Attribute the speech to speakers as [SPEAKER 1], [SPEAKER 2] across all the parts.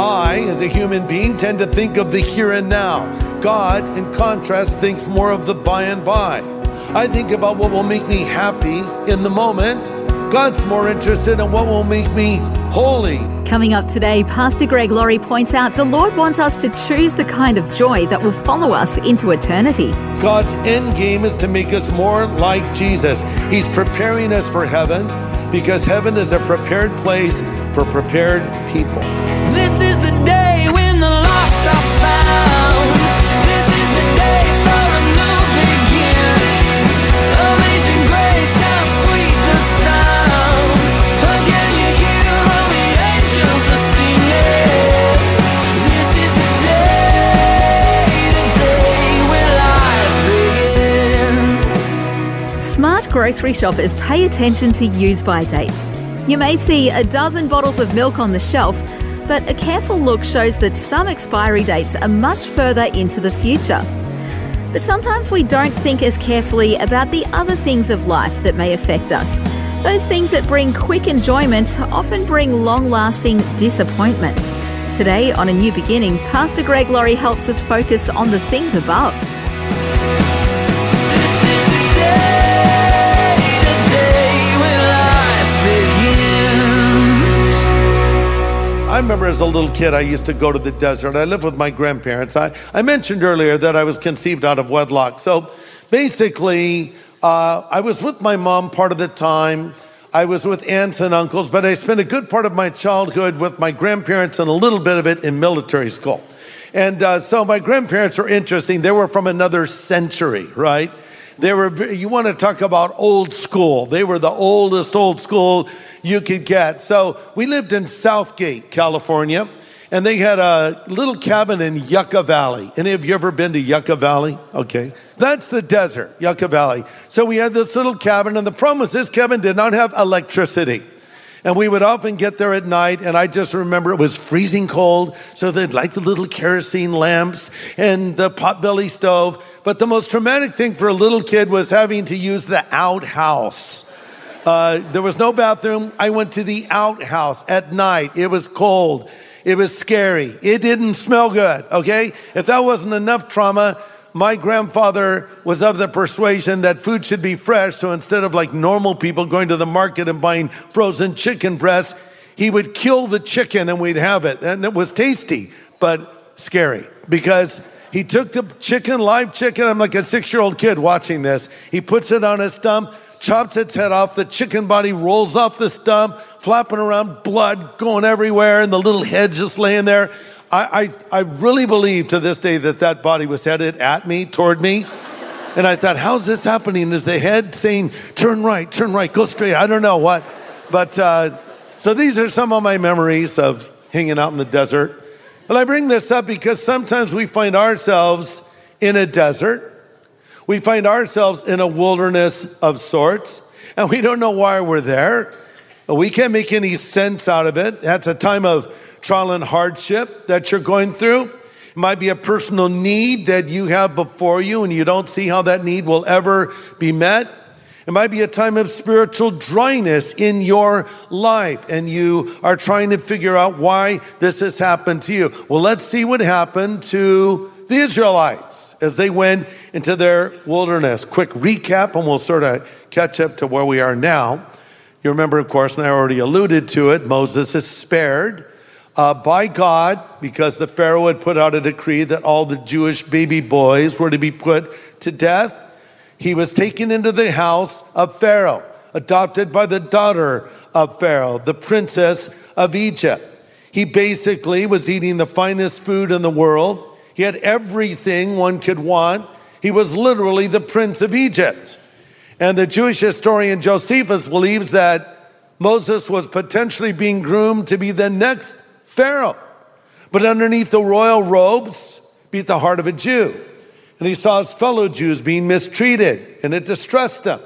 [SPEAKER 1] I, as a human being, tend to think of the here and now. God, in contrast, thinks more of the by and by. I think about what will make me happy in the moment. God's more interested in what will make me holy.
[SPEAKER 2] Coming up today, Pastor Greg Laurie points out the Lord wants us to choose the kind of joy that will follow us into eternity.
[SPEAKER 1] God's end game is to make us more like Jesus. He's preparing us for heaven because heaven is a prepared place for prepared people.
[SPEAKER 3] This
[SPEAKER 2] grocery shoppers pay attention to use by dates. You may see a dozen bottles of milk on the shelf, but a careful look shows that some expiry dates are much further into the future. But sometimes we don't think as carefully about the other things of life that may affect us. Those things that bring quick enjoyment often bring long lasting disappointment. Today, on A New Beginning, Pastor Greg Laurie helps us focus on the things above.
[SPEAKER 1] Remember as a little kid, I used to go to the desert. I lived with my grandparents. I, I mentioned earlier that I was conceived out of wedlock. So basically, uh, I was with my mom part of the time. I was with aunts and uncles, but I spent a good part of my childhood with my grandparents and a little bit of it in military school. And uh, so my grandparents were interesting. They were from another century, right? They were, you want to talk about old school. They were the oldest old school you could get. So we lived in South Gate, California, and they had a little cabin in Yucca Valley. Any of you ever been to Yucca Valley? Okay. That's the desert, Yucca Valley. So we had this little cabin, and the problem was this cabin did not have electricity. And we would often get there at night, and I just remember it was freezing cold, so they'd light the little kerosene lamps and the potbelly stove. But the most traumatic thing for a little kid was having to use the outhouse. Uh, there was no bathroom. I went to the outhouse at night. It was cold. It was scary. It didn't smell good, okay? If that wasn't enough trauma, my grandfather was of the persuasion that food should be fresh. So instead of like normal people going to the market and buying frozen chicken breasts, he would kill the chicken and we'd have it. And it was tasty, but scary because he took the chicken, live chicken. I'm like a six year old kid watching this. He puts it on a stump, chops its head off. The chicken body rolls off the stump, flapping around, blood going everywhere, and the little head just laying there. I, I, I really believe to this day that that body was headed at me, toward me. And I thought, how's this happening? Is the head saying, turn right, turn right, go straight? I don't know what. But uh, so these are some of my memories of hanging out in the desert. But I bring this up because sometimes we find ourselves in a desert. We find ourselves in a wilderness of sorts, and we don't know why we're there. We can't make any sense out of it. That's a time of trial and hardship that you're going through. It might be a personal need that you have before you, and you don't see how that need will ever be met. It might be a time of spiritual dryness in your life, and you are trying to figure out why this has happened to you. Well, let's see what happened to the Israelites as they went into their wilderness. Quick recap, and we'll sort of catch up to where we are now. You remember, of course, and I already alluded to it, Moses is spared uh, by God because the Pharaoh had put out a decree that all the Jewish baby boys were to be put to death. He was taken into the house of Pharaoh, adopted by the daughter of Pharaoh, the princess of Egypt. He basically was eating the finest food in the world. He had everything one could want. He was literally the prince of Egypt. And the Jewish historian Josephus believes that Moses was potentially being groomed to be the next Pharaoh. But underneath the royal robes beat the heart of a Jew. And he saw his fellow Jews being mistreated, and it distressed him.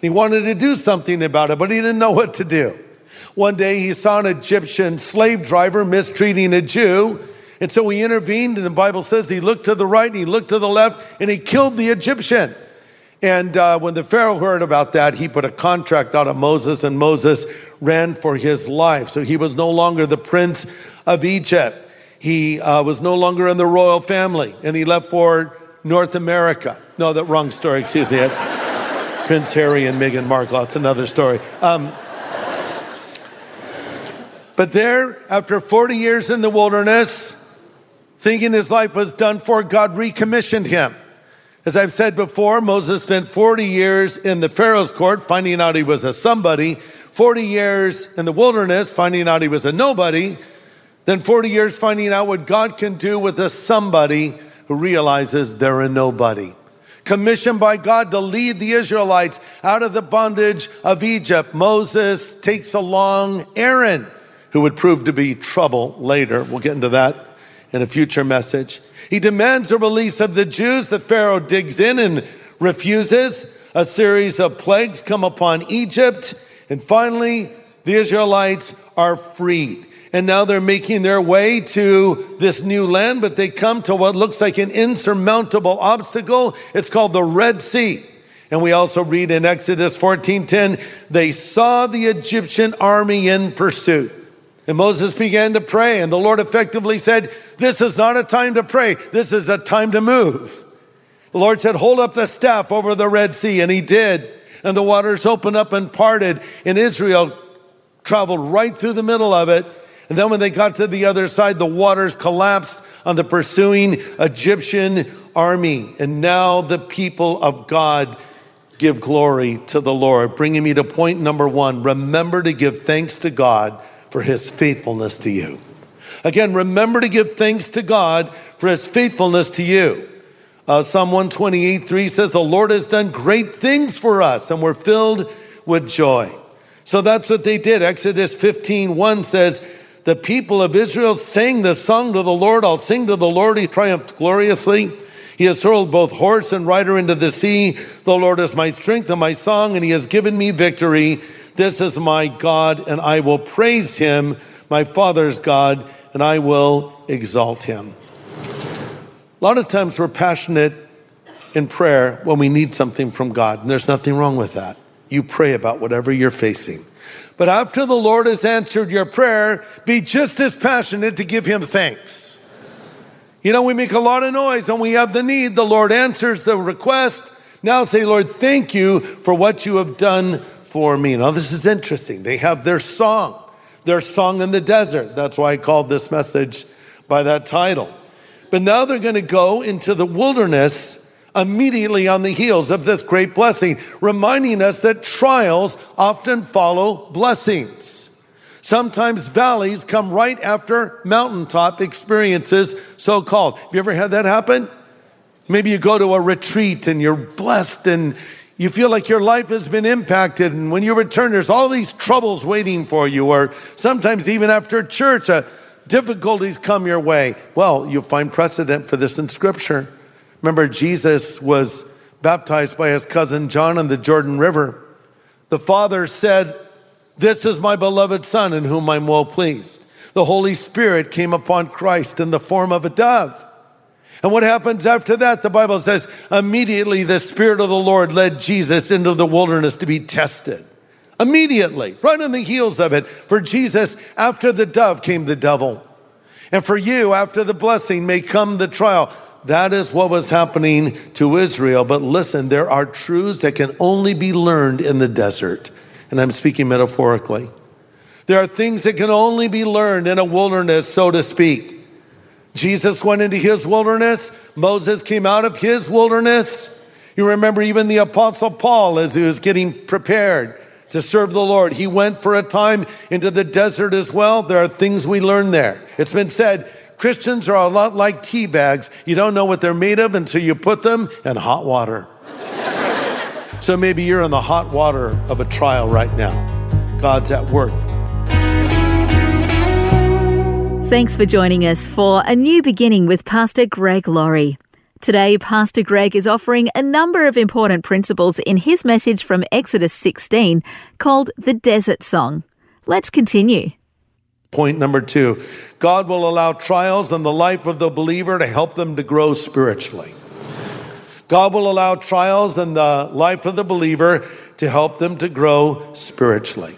[SPEAKER 1] He wanted to do something about it, but he didn't know what to do. One day he saw an Egyptian slave driver mistreating a Jew, and so he intervened, and the Bible says he looked to the right and he looked to the left, and he killed the Egyptian. And uh, when the Pharaoh heard about that, he put a contract out on Moses, and Moses ran for his life. So he was no longer the prince of Egypt. He uh, was no longer in the royal family, and he left for North America. No, that wrong story. Excuse me. It's Prince Harry and Meghan Markle. It's another story. Um, but there, after 40 years in the wilderness, thinking his life was done for, God recommissioned him. As I've said before, Moses spent 40 years in the Pharaoh's court, finding out he was a somebody, 40 years in the wilderness, finding out he was a nobody, then 40 years finding out what God can do with a somebody who realizes they're a nobody. Commissioned by God to lead the Israelites out of the bondage of Egypt, Moses takes along Aaron, who would prove to be trouble later. We'll get into that in a future message. He demands the release of the Jews. The Pharaoh digs in and refuses. A series of plagues come upon Egypt. And finally, the Israelites are freed. And now they're making their way to this new land, but they come to what looks like an insurmountable obstacle. It's called the Red Sea. And we also read in Exodus 14:10, they saw the Egyptian army in pursuit. And Moses began to pray, and the Lord effectively said, This is not a time to pray, this is a time to move. The Lord said, Hold up the staff over the Red Sea, and he did. And the waters opened up and parted, and Israel traveled right through the middle of it. And then when they got to the other side, the waters collapsed on the pursuing Egyptian army. And now the people of God give glory to the Lord, bringing me to point number one. Remember to give thanks to God for his faithfulness to you. Again, remember to give thanks to God for his faithfulness to you. Uh, Psalm 128 3 says, The Lord has done great things for us, and we're filled with joy. So that's what they did. Exodus 15 1 says, The people of Israel sang the song to the Lord. I'll sing to the Lord. He triumphed gloriously. He has hurled both horse and rider into the sea. The Lord is my strength and my song, and he has given me victory. This is my God, and I will praise him, my Father's God, and I will exalt him. A lot of times we're passionate in prayer when we need something from God, and there's nothing wrong with that. You pray about whatever you're facing. But after the Lord has answered your prayer, be just as passionate to give him thanks. You know, we make a lot of noise and we have the need. The Lord answers the request. Now say, Lord, thank you for what you have done for me. Now, this is interesting. They have their song, their song in the desert. That's why I called this message by that title. But now they're going to go into the wilderness immediately on the heels of this great blessing, reminding us that trials often follow blessings. Sometimes valleys come right after mountaintop experiences, so called. Have you ever had that happen? Maybe you go to a retreat and you're blessed and you feel like your life has been impacted. And when you return, there's all these troubles waiting for you. Or sometimes even after church, uh, difficulties come your way. Well, you'll find precedent for this in Scripture. Remember, Jesus was baptized by his cousin John in the Jordan River. The Father said, This is my beloved Son in whom I'm well pleased. The Holy Spirit came upon Christ in the form of a dove. And what happens after that? The Bible says, immediately the Spirit of the Lord led Jesus into the wilderness to be tested. Immediately, right on the heels of it. For Jesus, after the dove came the devil. And for you, after the blessing may come the trial. That is what was happening to Israel. But listen, there are truths that can only be learned in the desert. And I'm speaking metaphorically. There are things that can only be learned in a wilderness, so to speak. Jesus went into his wilderness. Moses came out of his wilderness. You remember even the apostle Paul as he was getting prepared to serve the Lord. He went for a time into the desert as well. There are things we learn there. It's been said Christians are a lot like tea bags. You don't know what they're made of until you put them in hot water. so maybe you're in the hot water of a trial right now. God's at work.
[SPEAKER 2] Thanks for joining us for A New Beginning with Pastor Greg Laurie. Today, Pastor Greg is offering a number of important principles in his message from Exodus 16 called the Desert Song. Let's continue.
[SPEAKER 1] Point number two God will allow trials in the life of the believer to help them to grow spiritually. God will allow trials in the life of the believer to help them to grow spiritually.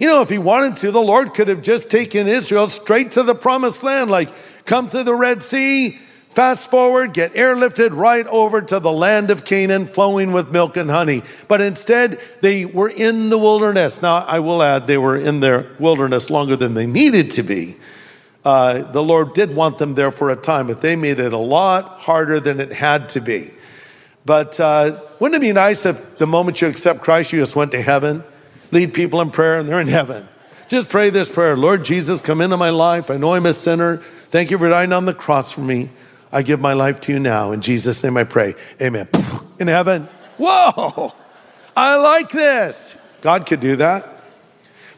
[SPEAKER 1] You know, if he wanted to, the Lord could have just taken Israel straight to the promised land, like come through the Red Sea, fast forward, get airlifted right over to the land of Canaan, flowing with milk and honey. But instead, they were in the wilderness. Now, I will add, they were in their wilderness longer than they needed to be. Uh, the Lord did want them there for a time, but they made it a lot harder than it had to be. But uh, wouldn't it be nice if the moment you accept Christ, you just went to heaven? lead people in prayer and they're in heaven. Just pray this prayer Lord Jesus, come into my life. I know I'm a sinner. Thank you for dying on the cross for me. I give my life to you now. In Jesus' name I pray. Amen. In heaven. Whoa! I like this. God could do that.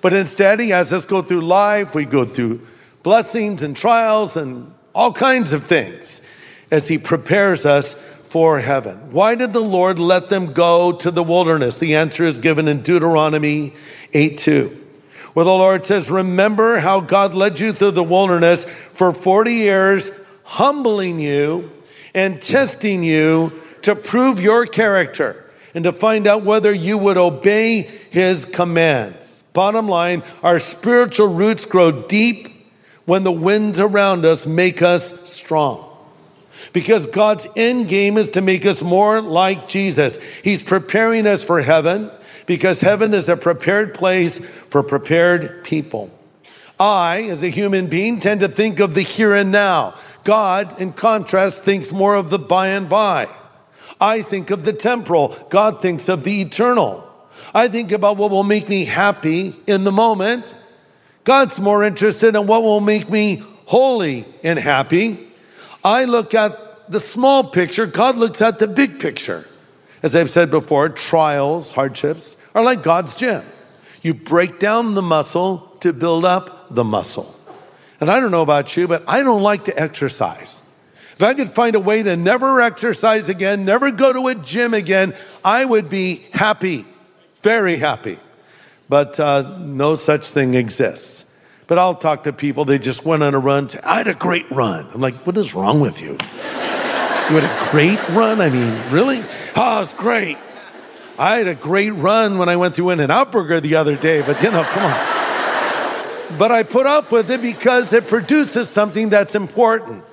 [SPEAKER 1] But instead, He has us go through life. We go through blessings and trials and all kinds of things as He prepares us for heaven. Why did the Lord let them go to the wilderness? The answer is given in Deuteronomy 8 2, where the Lord says, Remember how God led you through the wilderness for 40 years, humbling you and testing you to prove your character and to find out whether you would obey his commands. Bottom line, our spiritual roots grow deep when the winds around us make us strong because God's end game is to make us more like Jesus. He's preparing us for heaven because heaven is a prepared place for prepared people. I, as a human being, tend to think of the here and now. God, in contrast, thinks more of the by and by. I think of the temporal. God thinks of the eternal. I think about what will make me happy in the moment. God's more interested in what will make me holy and happy. I look at the small picture, God looks at the big picture. As I've said before, trials, hardships are like God's gym. You break down the muscle to build up the muscle. And I don't know about you, but I don't like to exercise. If I could find a way to never exercise again, never go to a gym again, I would be happy, very happy. But uh, no such thing exists. But I'll talk to people, they just went on a run. Say, I had a great run. I'm like, what is wrong with you? You had a great run? I mean, really? Oh, it's great. I had a great run when I went through In-N-Out Burger the other day, but you know, come on. But I put up with it because it produces something that's important.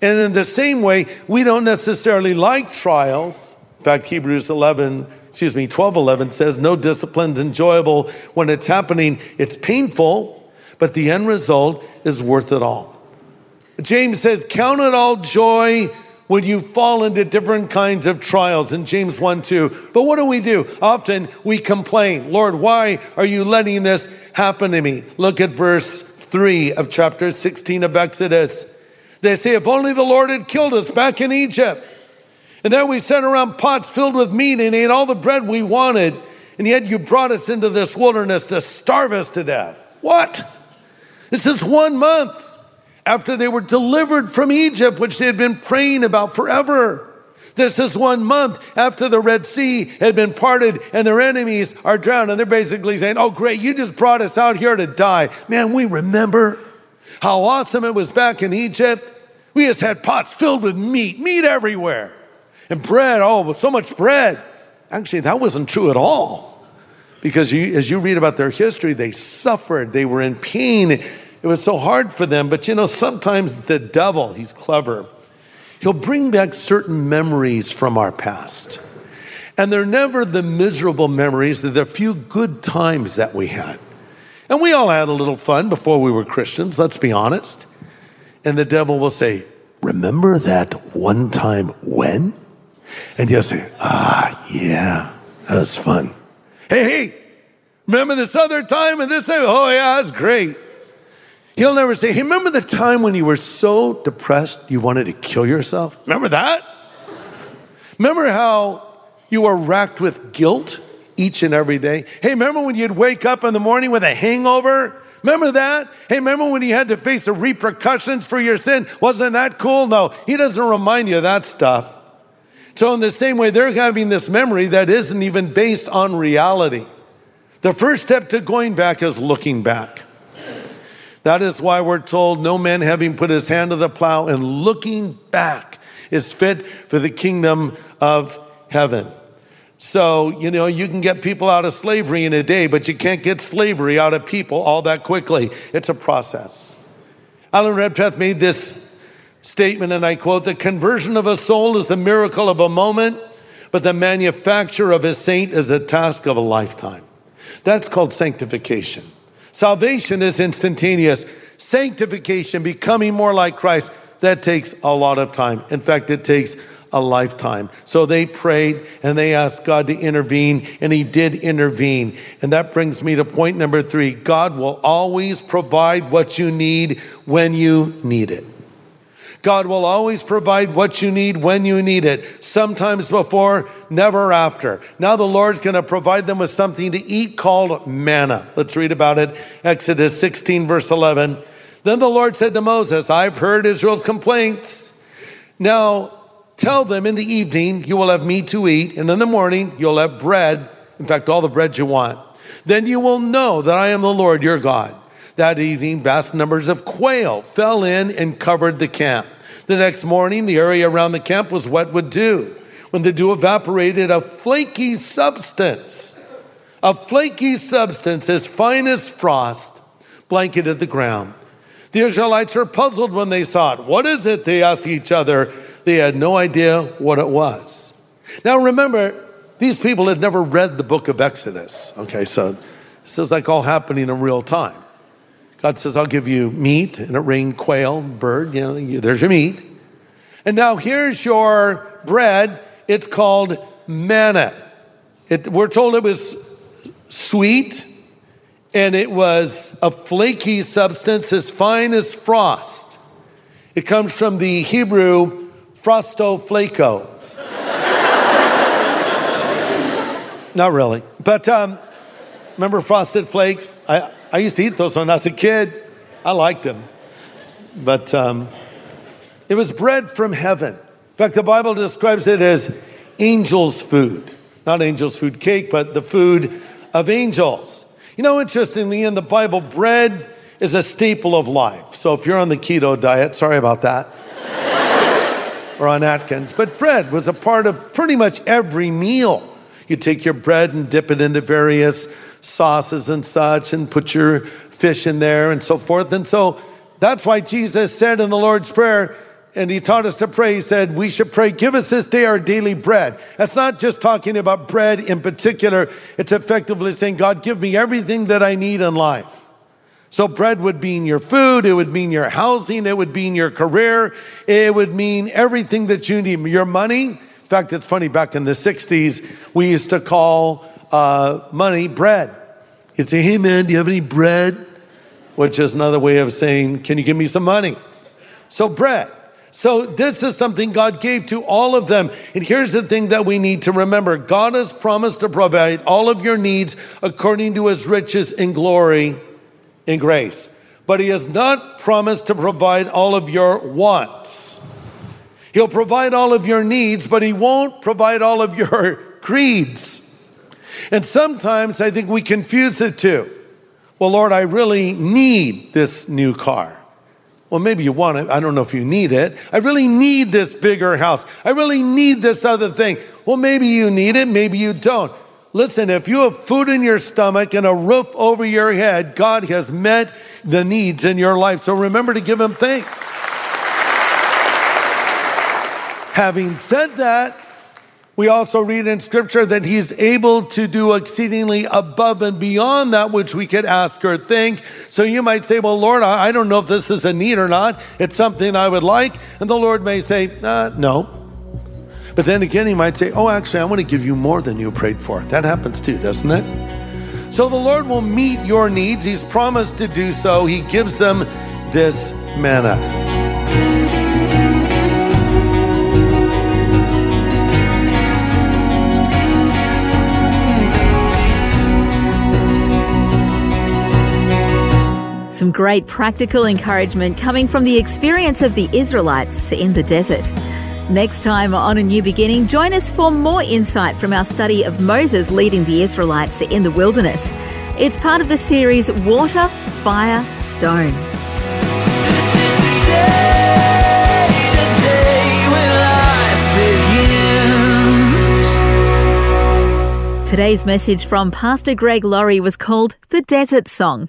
[SPEAKER 1] And in the same way, we don't necessarily like trials. In fact, Hebrews 11, excuse me, 12, 11 says, no discipline's enjoyable when it's happening. It's painful, but the end result is worth it all. James says, Count it all joy when you fall into different kinds of trials in James 1 2. But what do we do? Often we complain, Lord, why are you letting this happen to me? Look at verse 3 of chapter 16 of Exodus. They say, If only the Lord had killed us back in Egypt. And there we sat around pots filled with meat and ate all the bread we wanted. And yet you brought us into this wilderness to starve us to death. What? This is one month after they were delivered from Egypt, which they had been praying about forever. This is one month after the Red Sea had been parted and their enemies are drowned. And they're basically saying, Oh, great, you just brought us out here to die. Man, we remember how awesome it was back in Egypt. We just had pots filled with meat, meat everywhere, and bread. Oh, so much bread. Actually, that wasn't true at all. Because you, as you read about their history, they suffered, they were in pain, it was so hard for them. But you know, sometimes the devil, he's clever, he'll bring back certain memories from our past. And they're never the miserable memories, they're the few good times that we had. And we all had a little fun before we were Christians, let's be honest. And the devil will say, Remember that one time when? And you'll say, Ah, yeah, that was fun. Hey, hey, remember this other time and this? time? Oh, yeah, that's great. He'll never say, Hey, remember the time when you were so depressed you wanted to kill yourself? Remember that? Remember how you were racked with guilt each and every day? Hey, remember when you'd wake up in the morning with a hangover Remember that? Hey, remember when you had to face the repercussions for your sin? Wasn't that cool? No, he doesn't remind you of that stuff. So, in the same way, they're having this memory that isn't even based on reality. The first step to going back is looking back. That is why we're told no man having put his hand to the plow and looking back is fit for the kingdom of heaven. So, you know, you can get people out of slavery in a day, but you can't get slavery out of people all that quickly. It's a process. Alan Redpath made this statement, and I quote The conversion of a soul is the miracle of a moment, but the manufacture of a saint is a task of a lifetime. That's called sanctification. Salvation is instantaneous. Sanctification, becoming more like Christ, that takes a lot of time. In fact, it takes a lifetime. So they prayed and they asked God to intervene, and He did intervene. And that brings me to point number three God will always provide what you need when you need it. God will always provide what you need when you need it. Sometimes before, never after. Now the Lord's going to provide them with something to eat called manna. Let's read about it. Exodus 16, verse 11. Then the Lord said to Moses, I've heard Israel's complaints. Now tell them in the evening you will have meat to eat, and in the morning you'll have bread. In fact, all the bread you want. Then you will know that I am the Lord your God. That evening, vast numbers of quail fell in and covered the camp. The next morning, the area around the camp was wet with dew. When the dew evaporated, a flaky substance, a flaky substance as fine as frost, blanketed the ground. The Israelites were puzzled when they saw it. What is it? They asked each other. They had no idea what it was. Now remember, these people had never read the book of Exodus. Okay, so this is like all happening in real time. God says, I'll give you meat, and it rained quail, bird, you know, there's your meat. And now here's your bread. It's called manna. It, we're told it was sweet, and it was a flaky substance as fine as frost. It comes from the Hebrew frosto flaco. Not really, but um, remember frosted flakes? I, I used to eat those when I was a kid. I liked them, but um, it was bread from heaven. In fact, the Bible describes it as angels' food. Not angels' food cake, but the food of angels. You know, interestingly, in the Bible, bread is a staple of life. So if you're on the keto diet, sorry about that, or on Atkins, but bread was a part of pretty much every meal. You take your bread and dip it into various sauces and such, and put your fish in there and so forth. And so that's why Jesus said in the Lord's Prayer, and he taught us to pray, he said, We should pray, give us this day our daily bread. That's not just talking about bread in particular, it's effectively saying, God, give me everything that I need in life. So, bread would mean your food, it would mean your housing, it would mean your career, it would mean everything that you need. Your money. In fact, it's funny, back in the 60s, we used to call uh, money bread. You'd say, Hey man, do you have any bread? Which is another way of saying, Can you give me some money? So, bread. So, this is something God gave to all of them. And here's the thing that we need to remember God has promised to provide all of your needs according to his riches in glory in grace. But he has not promised to provide all of your wants. He'll provide all of your needs, but he won't provide all of your creeds. And sometimes I think we confuse the two. Well, Lord, I really need this new car. Well, maybe you want it. I don't know if you need it. I really need this bigger house. I really need this other thing. Well, maybe you need it, maybe you don't. Listen, if you have food in your stomach and a roof over your head, God has met the needs in your life. So remember to give Him thanks. Having said that, we also read in Scripture that He's able to do exceedingly above and beyond that which we could ask or think. So you might say, Well, Lord, I don't know if this is a need or not. It's something I would like. And the Lord may say, uh, No. But then again, He might say, Oh, actually, I want to give you more than you prayed for. That happens too, doesn't it? So the Lord will meet your needs. He's promised to do so. He gives them this manna.
[SPEAKER 2] Some great practical encouragement coming from the experience of the Israelites in the desert. Next time on A New Beginning, join us for more insight from our study of Moses leading the Israelites in the wilderness. It's part of the series Water, Fire, Stone.
[SPEAKER 3] This is the day, the day when life begins.
[SPEAKER 2] Today's message from Pastor Greg Laurie was called The Desert Song.